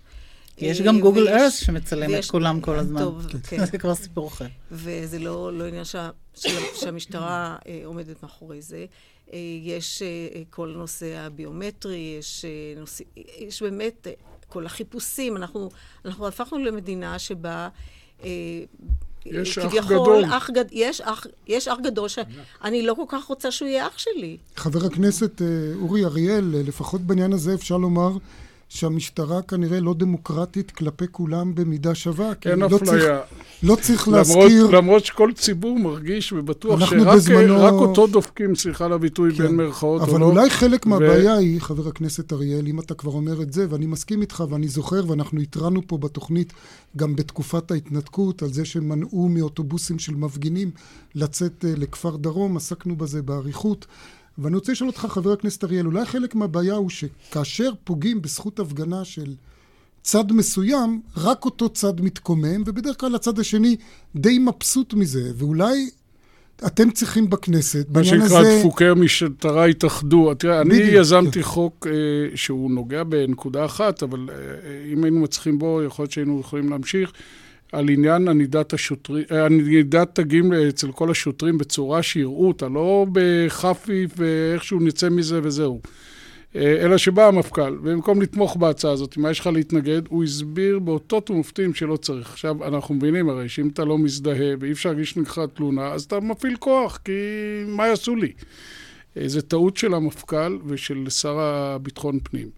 יש גם גוגל ארס שמצלם את כולם כל הזמן. טוב, כן. זה כבר סיפור אחר. וזה לא, לא עניין שה, שהמשטרה עומדת מאחורי זה. יש כל הנושא הביומטרי, יש, נושא, יש באמת כל החיפושים. אנחנו, אנחנו הפכנו למדינה שבה... יש אח גדול. אח גד... יש, אח, יש אח גדול שאני לא כל כך רוצה שהוא יהיה אח שלי. חבר הכנסת אה, אורי אריאל, אה, לפחות בעניין הזה אפשר לומר שהמשטרה כנראה לא דמוקרטית כלפי כולם במידה שווה. אין לא אפליה. צריך, לא צריך להזכיר... למרות שכל ציבור מרגיש ובטוח שרק בזמנו... אותו דופקים, סליחה על הביטוי, כן. בין מירכאות או לא. אבל אולי חלק ו... מהבעיה היא, חבר הכנסת אריאל, אם אתה כבר אומר את זה, ואני מסכים איתך ואני זוכר, ואנחנו התרענו פה בתוכנית גם בתקופת ההתנתקות, על זה שמנעו מאוטובוסים של מפגינים לצאת אה, לכפר דרום, עסקנו בזה באריכות. ואני רוצה לשאול אותך, חבר הכנסת אריאל, אולי חלק מהבעיה הוא שכאשר פוגעים בזכות הפגנה של צד מסוים, רק אותו צד מתקומם, ובדרך כלל הצד השני די מבסוט מזה, ואולי אתם צריכים בכנסת, בעניין הזה... מה שנקרא דפוקי המשטרה התאחדו. תראה, אני יזמתי כן. חוק אה, שהוא נוגע בנקודה אחת, אבל אה, אם היינו מצליחים בו, יכול להיות שהיינו יכולים להמשיך. על עניין ענידת השוטרים, אה, ענידת תגים אצל כל השוטרים בצורה שיראו אותה, לא בכפי ואיכשהו נצא מזה וזהו. אה, אלא שבא המפכ"ל, ובמקום לתמוך בהצעה הזאת, מה יש לך להתנגד, הוא הסביר באותות ומופתים שלא צריך. עכשיו, אנחנו מבינים הרי שאם אתה לא מזדהה ואי אפשר להגיש נגדך תלונה, אז אתה מפעיל כוח, כי מה יעשו לי? אה, זו טעות של המפכ"ל ושל שר הביטחון פנים.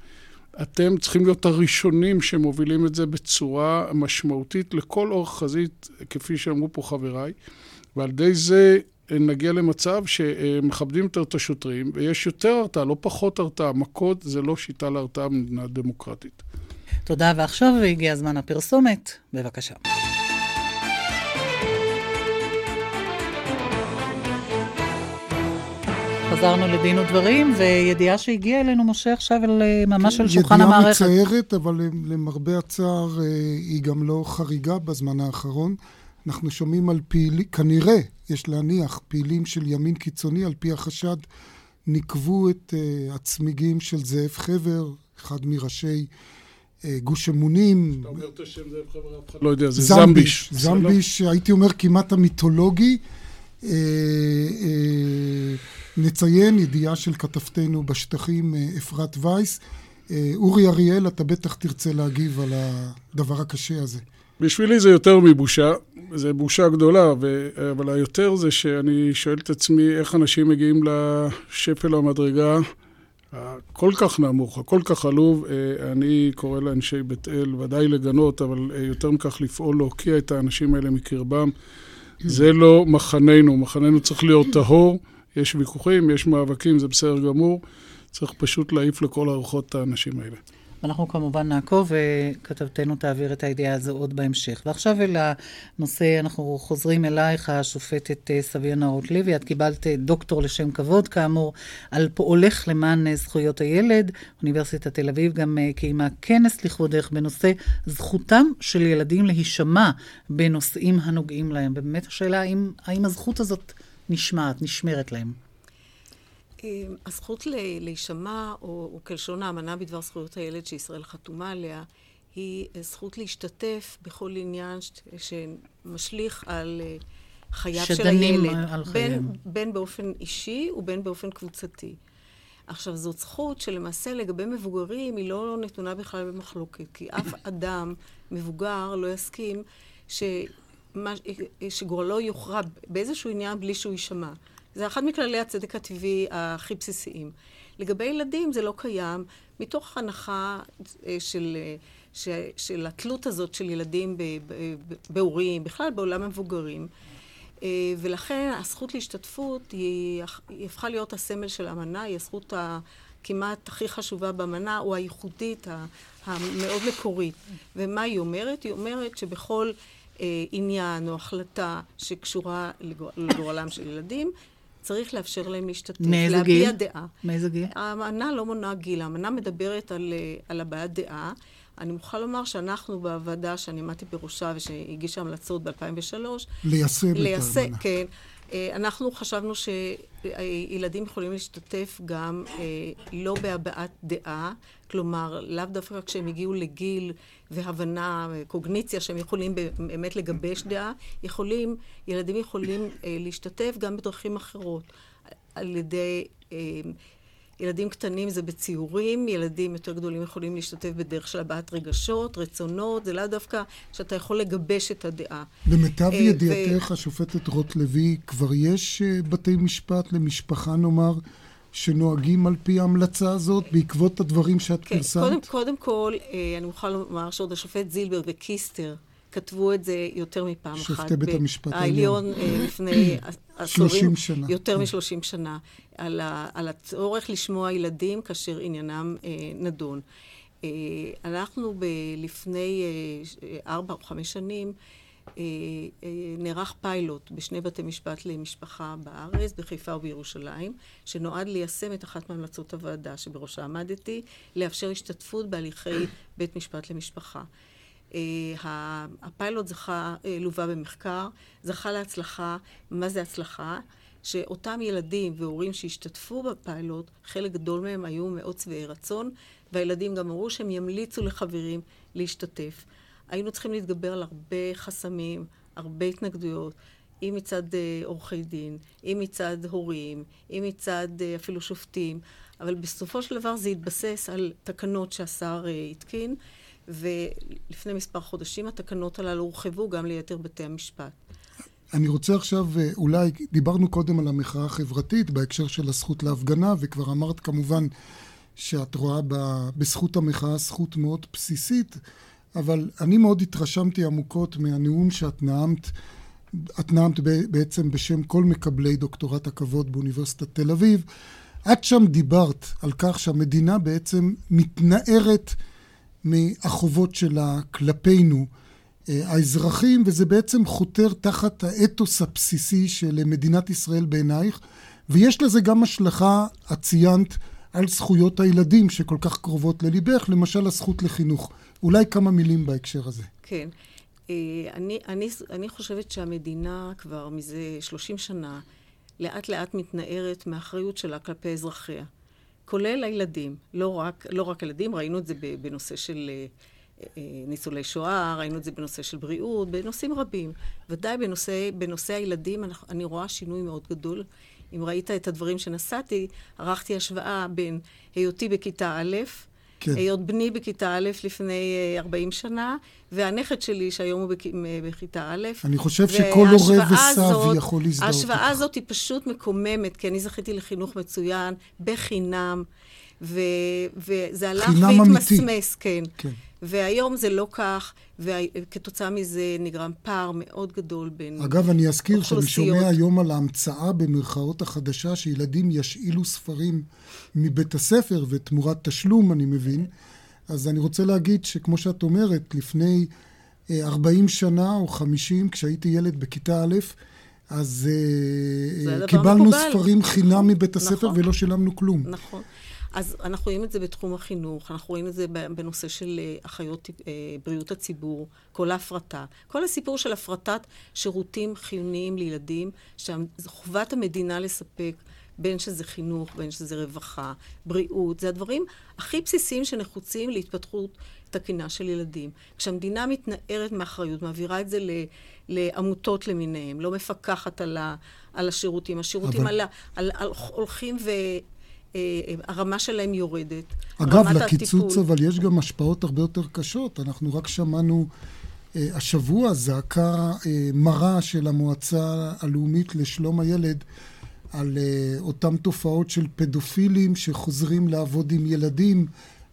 אתם צריכים להיות הראשונים שמובילים את זה בצורה משמעותית לכל אורך חזית, כפי שאמרו פה חבריי, ועל ידי זה נגיע למצב שמכבדים יותר את השוטרים, ויש יותר הרתעה, לא פחות הרתעה. מכות זה לא שיטה להרתעה במדינה דמוקרטית. תודה, ועכשיו הגיע הזמן הפרסומת. בבקשה. חזרנו לדין ודברים, וידיעה שהגיעה אלינו, משה, עכשיו על, אה, ממש על שולחן המערכת. ידיעה מצערת, אבל למרבה הצער אה, היא גם לא חריגה בזמן האחרון. אנחנו שומעים על פעילים, כנראה, יש להניח, פעילים של ימין קיצוני, על פי החשד, נקבו את uh, הצמיגים של זאב חבר, אחד מראשי uh, גוש אמונים. אתה אומר את השם זאב חבר, אף אחד לא יודע, זה זמביש. זמביש, זמביש הייתי אומר כמעט המיתולוגי. Uh, uh, נציין ידיעה של כתבתנו בשטחים אפרת וייס. אורי אריאל, אתה בטח תרצה להגיב על הדבר הקשה הזה. בשבילי זה יותר מבושה, זה בושה גדולה, ו... אבל היותר זה שאני שואל את עצמי איך אנשים מגיעים לשפל המדרגה הכל כך נמוך, הכל כך עלוב. אני קורא לאנשי בית אל ודאי לגנות, אבל יותר מכך לפעול, להוקיע את האנשים האלה מקרבם. זה לא מחננו, מחננו צריך להיות טהור. יש ויכוחים, יש מאבקים, זה בסדר גמור. צריך פשוט להעיף לכל הרוחות את האנשים האלה. אנחנו כמובן נעקוב, וכתבתנו תעביר את הידיעה הזו עוד בהמשך. ועכשיו אל הנושא, אנחנו חוזרים אלייך, השופטת אה, סביה נאות לוי. את קיבלת אה, דוקטור לשם כבוד, כאמור, על פועלך למען אה, זכויות הילד. אוניברסיטת תל אביב גם קיימה כנס לכבודך בנושא זכותם של ילדים להישמע בנושאים הנוגעים להם. ובאמת השאלה, האם, האם הזכות הזאת נשמעת, נשמרת להם? אמ, הזכות להישמע, או, או כלשון האמנה בדבר זכויות הילד שישראל חתומה עליה, היא זכות להשתתף בכל עניין שמשליך על אה, חייו של הילד. על בין, בין באופן אישי ובין באופן קבוצתי. עכשיו, זאת זכות שלמעשה לגבי מבוגרים היא לא נתונה בכלל במחלוקת, כי אף אדם מבוגר לא יסכים ש... שגורלו יוכרע באיזשהו עניין בלי שהוא יישמע. זה אחד מכללי הצדק הטבעי הכי בסיסיים. לגבי ילדים זה לא קיים, מתוך הנחה אה, של, אה, של, של התלות הזאת של ילדים בהורים, בכלל בעולם המבוגרים. אה, ולכן הזכות להשתתפות היא, היא הפכה להיות הסמל של האמנה, היא הזכות הכמעט הכי חשובה באמנה, או הייחודית, המאוד מקורית. ומה היא אומרת? היא אומרת שבכל עניין או החלטה שקשורה לגורלם של ילדים, צריך לאפשר להם להשתתף, מאיזה להביע גיל? דעה. מאיזה גיל? האמנה לא מונה גיל, האמנה מדברת על, אה, על הבעת דעה. אני מוכרחה לומר שאנחנו בוועדה שאני עמדתי בראשה ושהגישה המלצות ב-2003, ליישם את האמנה. כן. אנחנו חשבנו שילדים יכולים להשתתף גם לא בהבעת דעה, כלומר, לאו דווקא כשהם הגיעו לגיל והבנה, קוגניציה, שהם יכולים באמת לגבש דעה, יכולים, ילדים יכולים להשתתף גם בדרכים אחרות, על ידי... ילדים קטנים זה בציורים, ילדים יותר גדולים יכולים להשתתף בדרך של הבעת רגשות, רצונות, זה לאו דווקא שאתה יכול לגבש את הדעה. למיטב אה, ידיעתך. השופטת רוט לוי, כבר יש אה, בתי משפט למשפחה, נאמר, שנוהגים על פי ההמלצה הזאת, בעקבות הדברים שאת כן, פרסמת? קודם, קודם כל, אה, אני מוכרחה לומר שעוד השופט זילבר וקיסטר, כתבו את זה יותר מפעם שופטי אחת. שופטי בית המשפט העליון. העליון לפני עשורים, שנה. יותר מ-30 שנה, על, ה, על הצורך לשמוע ילדים כאשר עניינם אה, נדון. אה, אנחנו ב, לפני אה, ארבע או חמש שנים אה, אה, נערך פיילוט בשני בתי משפט למשפחה בארץ, בחיפה ובירושלים, שנועד ליישם את אחת מהמלצות הוועדה שבראשה עמדתי, לאפשר השתתפות בהליכי בית משפט למשפחה. אה, הפיילוט זכה, אה, לווה במחקר, זכה להצלחה. מה זה הצלחה? שאותם ילדים והורים שהשתתפו בפיילוט, חלק גדול מהם היו מאוד שבעי רצון, והילדים גם אמרו שהם ימליצו לחברים להשתתף. היינו צריכים להתגבר על הרבה חסמים, הרבה התנגדויות, אם מצד אה, עורכי דין, אם מצד הורים, אם מצד אפילו שופטים, אבל בסופו של דבר זה התבסס על תקנות שהשר התקין. ולפני מספר חודשים התקנות הללו הורחבו גם ליתר בתי המשפט. אני רוצה עכשיו, אה, אולי, דיברנו קודם על המחאה החברתית בהקשר של הזכות להפגנה, וכבר אמרת כמובן שאת רואה בזכות המחאה זכות מאוד בסיסית, אבל אני מאוד התרשמתי עמוקות מהנאום שאת נאמת, את נאמת בעצם בשם כל מקבלי דוקטורט הכבוד באוניברסיטת תל אביב. את שם דיברת על כך שהמדינה בעצם מתנערת מהחובות שלה כלפינו, אה, האזרחים, וזה בעצם חותר תחת האתוס הבסיסי של מדינת ישראל בעינייך, ויש לזה גם השלכה, את ציינת, על זכויות הילדים שכל כך קרובות לליבך, למשל הזכות לחינוך. אולי כמה מילים בהקשר הזה. כן. אה, אני, אני, אני חושבת שהמדינה כבר מזה 30 שנה לאט לאט מתנערת מהאחריות שלה כלפי אזרחיה. כולל הילדים, לא רק, לא רק הילדים, ראינו את זה בנושא של אה, אה, ניצולי שואה, ראינו את זה בנושא של בריאות, בנושאים רבים. ודאי בנושא, בנושא הילדים אני רואה שינוי מאוד גדול. אם ראית את הדברים שנשאתי, ערכתי השוואה בין היותי בכיתה א', כן. היות בני בכיתה א' לפני 40 אה, שנה, והנכד שלי שהיום הוא בכיתה א'. אני חושב שכל הורה וסב יכול להזדהות. ההשוואה הזאת היא פשוט מקוממת, כי אני זכיתי לחינוך מצוין, בחינם, ו, וזה הלך והתמסמס, כן. כן. והיום זה לא כך, וכתוצאה מזה נגרם פער מאוד גדול בין אגב, אני אזכיר שאני שומע היום על ההמצאה במרכאות החדשה, שילדים ישאילו ספרים מבית הספר ותמורת תשלום, אני מבין. אז אני רוצה להגיד שכמו שאת אומרת, לפני 40 אה, שנה או 50, כשהייתי ילד בכיתה א', אז uh, קיבלנו מקובל. ספרים חינם מבית הספר נכון. ולא שילמנו כלום. נכון. אז אנחנו רואים את זה בתחום החינוך, אנחנו רואים את זה בנושא של אה, אחיות אה, בריאות הציבור, כל ההפרטה. כל הסיפור של הפרטת שירותים חיוניים לילדים, שחובת המדינה לספק, בין שזה חינוך, בין שזה רווחה, בריאות, זה הדברים הכי בסיסיים שנחוצים להתפתחות תקינה של ילדים. כשהמדינה מתנערת מאחריות, מעבירה את זה ל... לעמותות למיניהם, לא מפקחת על, ה, על השירותים. השירותים אבל... על, על, על, הולכים ו... הרמה שלהם יורדת. אגב, לקיצוץ הטיפול... אבל יש גם השפעות הרבה יותר קשות. אנחנו רק שמענו אה, השבוע זעקה מרה של המועצה הלאומית לשלום הילד על אותן תופעות של פדופילים שחוזרים לעבוד עם ילדים,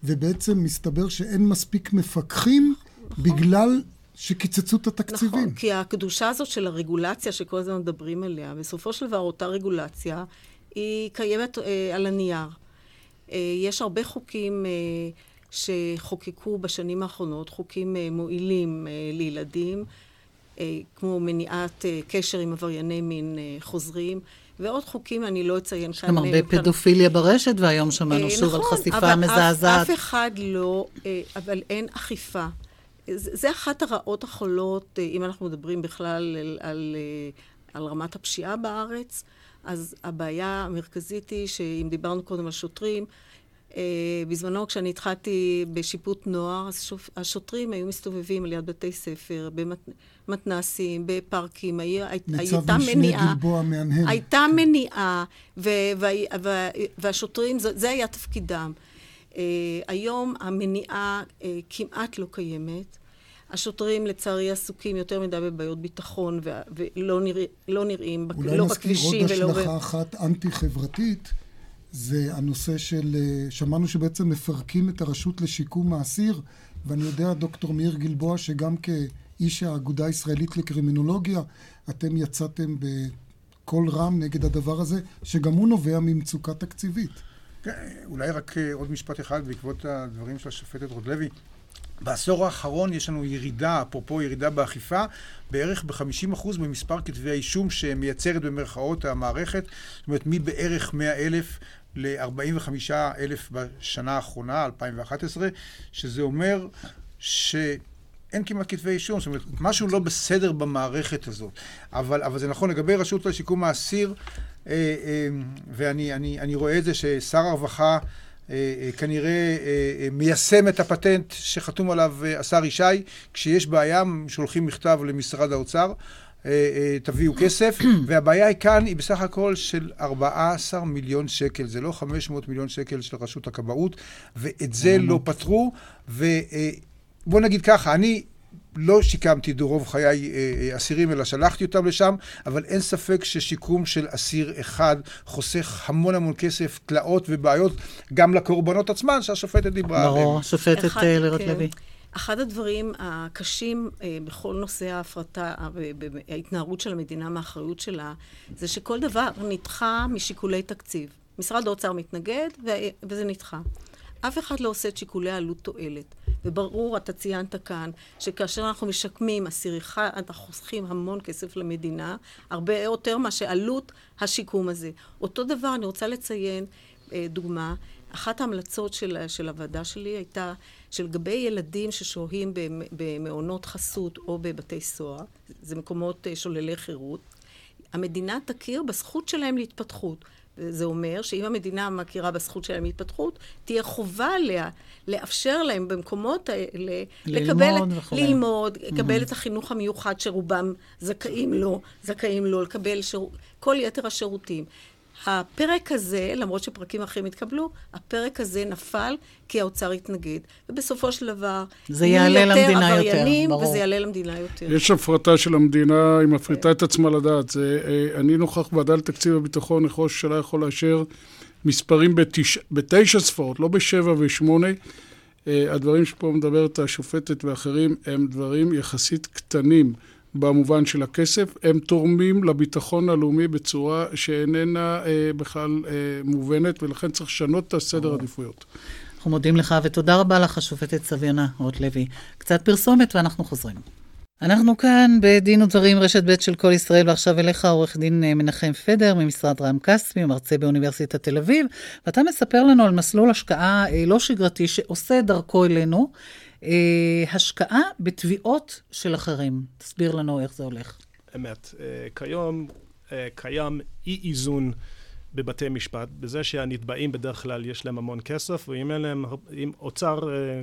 ובעצם מסתבר שאין מספיק מפקחים נכון. בגלל שקיצצו את התקציבים. נכון, כי הקדושה הזאת של הרגולציה שכל הזמן מדברים עליה, בסופו של דבר אותה רגולציה היא קיימת אה, על הנייר. אה, יש הרבה חוקים אה, שחוקקו בשנים האחרונות, חוקים אה, מועילים אה, לילדים, אה, כמו מניעת אה, קשר עם עברייני מין אה, חוזרים. ועוד חוקים, אני לא אציין כאן. יש גם הרבה אה, פדופיליה ברשת, והיום שמענו אה, שוב נכון, על חשיפה מזעזעת. אבל אף אחד לא, אה, אבל אין אכיפה. זה, זה אחת הרעות החולות, אם אנחנו מדברים בכלל על, על על רמת הפשיעה בארץ, אז הבעיה המרכזית היא שאם דיברנו קודם על שוטרים, אה, בזמנו כשאני התחלתי בשיפוט נוער, השוטרים היו מסתובבים על יד בתי ספר, במתנסים, בפארקים, היה, הייתה מניעה. הייתה מניעה, ו, ו, והשוטרים, זה, זה היה תפקידם. אה, היום המניעה אה, כמעט לא קיימת. השוטרים לצערי עסוקים יותר מדי בבעיות ביטחון ולא נרא, לא נראים, לא בכבישים ולא... אולי נזכיר עוד השלכה אחת אנטי-חברתית. זה הנושא של, אה, שמענו שבעצם מפרקים את הרשות לשיקום האסיר, ואני יודע, דוקטור מאיר גלבוע, שגם כאיש האגודה הישראלית לקרימינולוגיה, אתם יצאתם בקול רם נגד הדבר הזה, שגם הוא נובע ממצוקה תקציבית. כן, אולי רק אה, עוד משפט אחד בעקבות הדברים של השופטת רודלוי. בעשור האחרון יש לנו ירידה, אפרופו ירידה באכיפה, בערך ב-50% במספר כתבי האישום שמייצרת במרכאות המערכת. זאת אומרת, מבערך 100 אלף ל-45 אלף בשנה האחרונה, 2011, שזה אומר שאין כמעט כתבי אישום, זאת אומרת, משהו לא בסדר במערכת הזאת. אבל, אבל זה נכון לגבי רשות לשיקום האסיר, אה, אה, ואני אני, אני רואה את זה ששר הרווחה כנראה מיישם את הפטנט שחתום עליו השר ישי, כשיש בעיה שולחים מכתב למשרד האוצר. אה, אה, תביאו כסף, והבעיה כאן היא בסך הכל של 14 מיליון שקל, זה לא 500 מיליון שקל של רשות הכבאות, ואת זה לא פתרו, ובוא אה, נגיד ככה, אני לא שיקמתי ברוב חיי אסירים, אלא שלחתי אותם לשם, אבל אין ספק ששיקום של אסיר אחד חוסך המון המון כסף, תלאות ובעיות, גם לקורבנות עצמן שהשופטת דיברה עליהן. ברור, שופטת לירות לוי. אחד הדברים הקשים אה, בכל נושא ההפרטה, וההתנערות של המדינה מהאחריות שלה, זה שכל דבר נדחה משיקולי תקציב. משרד האוצר מתנגד, וזה נדחה. אף אחד לא עושה את שיקולי עלות תועלת. וברור, אתה ציינת כאן, שכאשר אנחנו משקמים אסיר אחד, אנחנו חוסכים המון כסף למדינה, הרבה יותר מאשר עלות השיקום הזה. אותו דבר, אני רוצה לציין אה, דוגמה, אחת ההמלצות של, של הוועדה שלי הייתה שלגבי ילדים ששוהים במעונות חסות או בבתי סוהר, זה מקומות אה, שוללי חירות, המדינה תכיר בזכות שלהם להתפתחות. זה אומר שאם המדינה מכירה בזכות שלהם להתפתחות, תהיה חובה עליה לאפשר להם במקומות האלה לקבל, ללמוד, לקבל mm-hmm. את החינוך המיוחד שרובם זכאים לו, זכאים לו, לקבל שיר... כל יתר השירותים. הפרק הזה, למרות שפרקים אחרים התקבלו, הפרק הזה נפל כי האוצר התנגד. ובסופו של דבר, זה יעלה למדינה יותר, עבריינים, ברור. וזה יעלה למדינה יותר. יש הפרטה של המדינה, היא מפריטה את עצמה לדעת. זה, אה, אני נוכח בוועדה לתקציב הביטחון, איך ראש הממשלה יכול לאשר מספרים בתש... בתשע ספרות, לא בשבע ושמונה. אה, הדברים שפה מדברת השופטת ואחרים הם דברים יחסית קטנים. במובן של הכסף, הם תורמים לביטחון הלאומי בצורה שאיננה אה, בכלל אה, מובנת, ולכן צריך לשנות את הסדר העדיפויות. אנחנו מודים לך, ותודה רבה לך, השופטת סביונה רוטלוי. קצת פרסומת ואנחנו חוזרים. אנחנו כאן בדין ודברים רשת ב' של כל ישראל, ועכשיו אליך עורך דין אה, מנחם פדר ממשרד רם כספי, מרצה באוניברסיטת תל אביב, ואתה מספר לנו על מסלול השקעה אה, לא שגרתי שעושה דרכו אלינו. אה, השקעה בתביעות של אחרים. תסביר לנו איך זה הולך. אמת. אה, כיום אה, קיים אי איזון בבתי משפט, בזה שהנתבעים בדרך כלל יש להם המון כסף, ואם אין להם, אם אוצר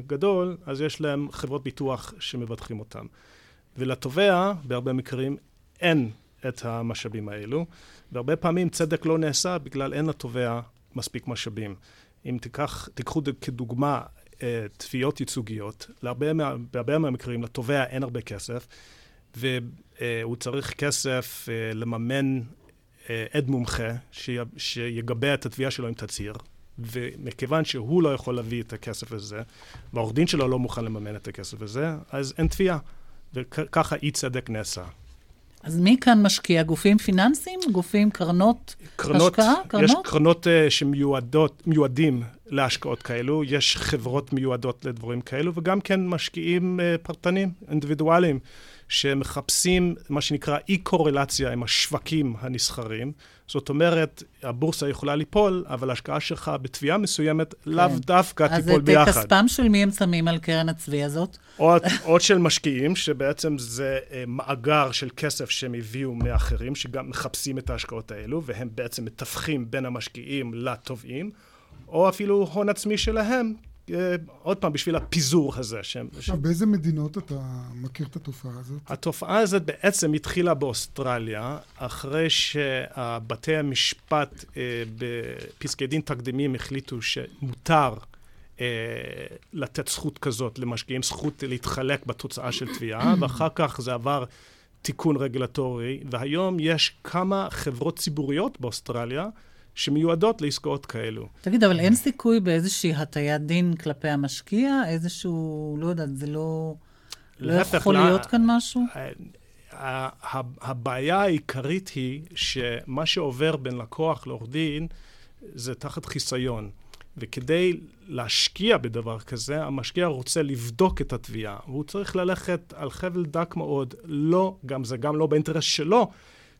גדול, אז יש להם חברות ביטוח שמבטחים אותם. ולתובע, בהרבה מקרים, אין את המשאבים האלו, והרבה פעמים צדק לא נעשה בגלל אין לתובע מספיק משאבים. אם תיקח, תיקחו כדוגמה תביעות ייצוגיות, להרבה מה, בהרבה מהמקרים לתובע אין הרבה כסף, והוא צריך כסף אה, לממן אה, עד מומחה שיגבה את התביעה שלו עם תצהיר, ומכיוון שהוא לא יכול להביא את הכסף הזה, והעורך דין שלו לא מוכן לממן את הכסף הזה, אז אין תביעה, וככה אי צדק נעשה. אז מי כאן משקיע? גופים פיננסיים? גופים, קרנות, קרנות השקעה? קרנות? יש קרנות uh, שמיועדים להשקעות כאלו, יש חברות מיועדות לדברים כאלו, וגם כן משקיעים אה, פרטנים, אינדיבידואליים, שמחפשים מה שנקרא אי-קורלציה עם השווקים הנסחרים. זאת אומרת, הבורסה יכולה ליפול, אבל ההשקעה שלך בתביעה מסוימת כן. לאו דווקא תיפול ביחד. אז את כספם של מי הם שמים על קרן הצבי הזאת? עוד, עוד של משקיעים, שבעצם זה uh, מאגר של כסף שהם הביאו מאחרים, שגם מחפשים את ההשקעות האלו, והם בעצם מתווכים בין המשקיעים לתובעים. או אפילו הון עצמי שלהם, אה, עוד פעם, בשביל הפיזור הזה. עכשיו, ש... באיזה מדינות אתה מכיר את התופעה הזאת? התופעה הזאת בעצם התחילה באוסטרליה, אחרי שבתי המשפט אה, בפסקי דין תקדימיים החליטו שמותר אה, לתת זכות כזאת למשקיעים, זכות להתחלק בתוצאה של תביעה, ואחר כך זה עבר תיקון רגולטורי, והיום יש כמה חברות ציבוריות באוסטרליה, שמיועדות לעסקאות כאלו. תגיד, אבל אין סיכוי באיזושהי הטיית דין כלפי המשקיע? איזשהו, לא יודעת, זה לא... לא יכול לה... להיות כאן משהו? הבעיה העיקרית היא שמה שעובר בין לקוח לעורך דין זה תחת חיסיון. וכדי להשקיע בדבר כזה, המשקיע רוצה לבדוק את התביעה, והוא צריך ללכת על חבל דק מאוד, לא, גם זה גם לא באינטרס שלו,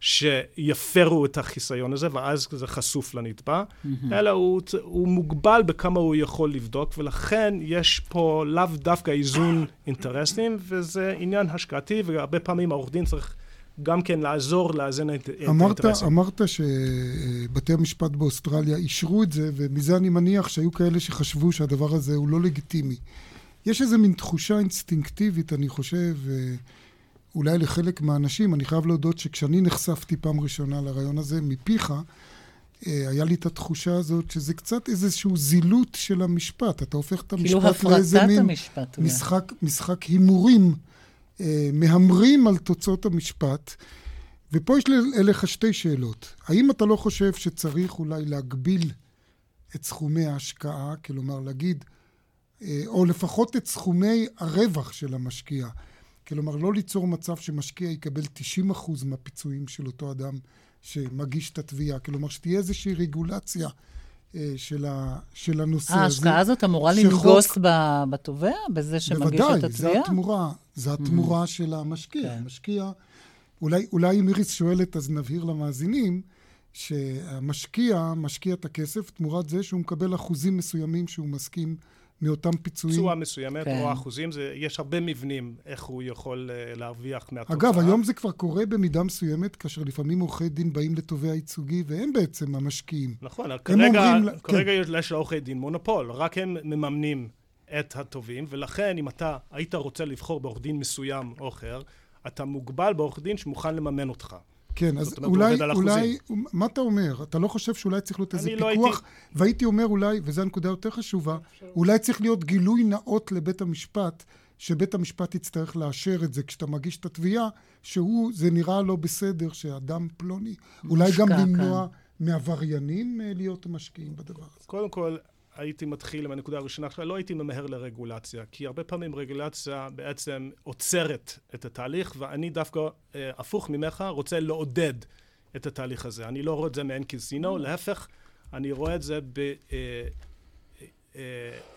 שיפרו את החיסיון הזה, ואז זה חשוף לנתבע, mm-hmm. אלא הוא, הוא מוגבל בכמה הוא יכול לבדוק, ולכן יש פה לאו דווקא איזון אינטרסים, וזה עניין השקעתי, והרבה פעמים העורך דין צריך גם כן לעזור לאזן את האינטרסים. אמרת שבתי המשפט באוסטרליה אישרו את זה, ומזה אני מניח שהיו כאלה שחשבו שהדבר הזה הוא לא לגיטימי. יש איזו מין תחושה אינסטינקטיבית, אני חושב, אולי לחלק מהאנשים, אני חייב להודות שכשאני נחשפתי פעם ראשונה לרעיון הזה מפיך, אה, היה לי את התחושה הזאת שזה קצת איזשהו זילות של המשפט. אתה הופך את כאילו המשפט לאיזה מין המשפט, משחק, משחק הימורים, אה, מהמרים על תוצאות המשפט. ופה יש אליך שתי שאלות. האם אתה לא חושב שצריך אולי להגביל את סכומי ההשקעה, כלומר להגיד, אה, או לפחות את סכומי הרווח של המשקיע? כלומר, לא ליצור מצב שמשקיע יקבל 90% מהפיצויים של אותו אדם שמגיש את התביעה. כלומר, שתהיה איזושהי רגולציה אה, של, ה, של הנושא 아, הזה. ההשקעה הזאת אמורה שחוק... לנגוס בתובע? בזה שמגיש בוודאי, את התביעה? בוודאי, זו התמורה. זו התמורה mm-hmm. של המשקיע. כן. המשקיע, אולי, אולי אם איריס שואלת, אז נבהיר למאזינים, שהמשקיע משקיע את הכסף תמורת זה שהוא מקבל אחוזים מסוימים שהוא מסכים מאותם פיצויים. תשואה מסוימת כן. או אחוזים, זה, יש הרבה מבנים איך הוא יכול uh, להרוויח מהתוצאה. אגב, היום זה כבר קורה במידה מסוימת, כאשר לפעמים עורכי דין באים לתובע ייצוגי, והם בעצם המשקיעים. נכון, כרגע, אומרים, כרגע כן. יש לעורכי דין מונופול, רק הם מממנים את התובעים, ולכן אם אתה היית רוצה לבחור בעורך דין מסוים או אחר, אתה מוגבל בעורך דין שמוכן לממן אותך. כן, אז אולי, אולי, מה אתה אומר? אתה לא חושב שאולי צריך להיות איזה לא פיקוח? הייתי... והייתי אומר אולי, וזו הנקודה יותר חשובה, אולי צריך להיות גילוי נאות לבית המשפט, שבית המשפט יצטרך לאשר את זה כשאתה מגיש את התביעה, שהוא, זה נראה לא בסדר שאדם פלוני, אולי גם למנוע מעבריינים אה, להיות משקיעים בדבר הזה. קודם כל, הייתי מתחיל עם הנקודה הראשונה, לא הייתי ממהר לרגולציה, כי הרבה פעמים רגולציה בעצם עוצרת את התהליך, ואני דווקא, אה, הפוך ממך, רוצה לעודד את התהליך הזה. אני לא רואה את זה מעין קזינו, mm. להפך, אני רואה את זה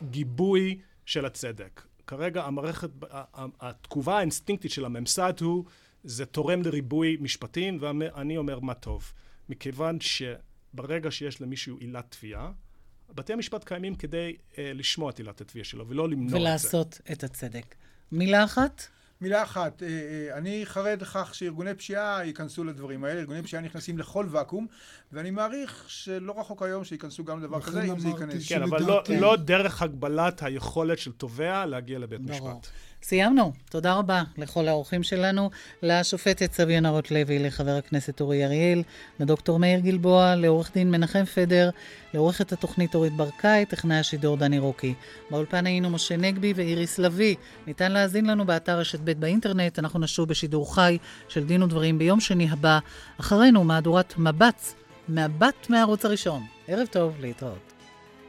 בגיבוי אה, אה, של הצדק. כרגע המערכת, התגובה האינסטינקטית של הממסד הוא, זה תורם לריבוי משפטים, ואני אומר מה טוב. מכיוון שברגע שיש למישהו עילת תביעה, בתי המשפט קיימים כדי אה, לשמוע את עילת התביעה שלו, ולא למנוע את זה. ולעשות את הצדק. מילה אחת? מילה אחת, אה, אה, אני חרד לכך שארגוני פשיעה ייכנסו לדברים האלה, ארגוני פשיעה נכנסים לכל ואקום, ואני מעריך שלא רחוק היום שייכנסו גם לדבר כזה, אם זה ייכנס. כן, אבל לא, לא דרך הגבלת היכולת של תובע להגיע לבית משפט. סיימנו. תודה רבה לכל האורחים שלנו, לשופטת סביונה רוטלוי, לחבר הכנסת אורי אריאל, לדוקטור מאיר גלבוע, לעורך דין מנחם פדר, לעורכת התוכנית אורית ברקאי, טכנאי השידור דני רוקי. באולפן היינו משה נגבי ואיריס לביא. ניתן להאזין לנו באתר רשת ב' באינטרנט, אנחנו נשוב בשידור חי של דין ודברים ביום שני הבא. אחרינו מהדורת מבץ, מבט מהערוץ הראשון. ערב טוב, להתראות.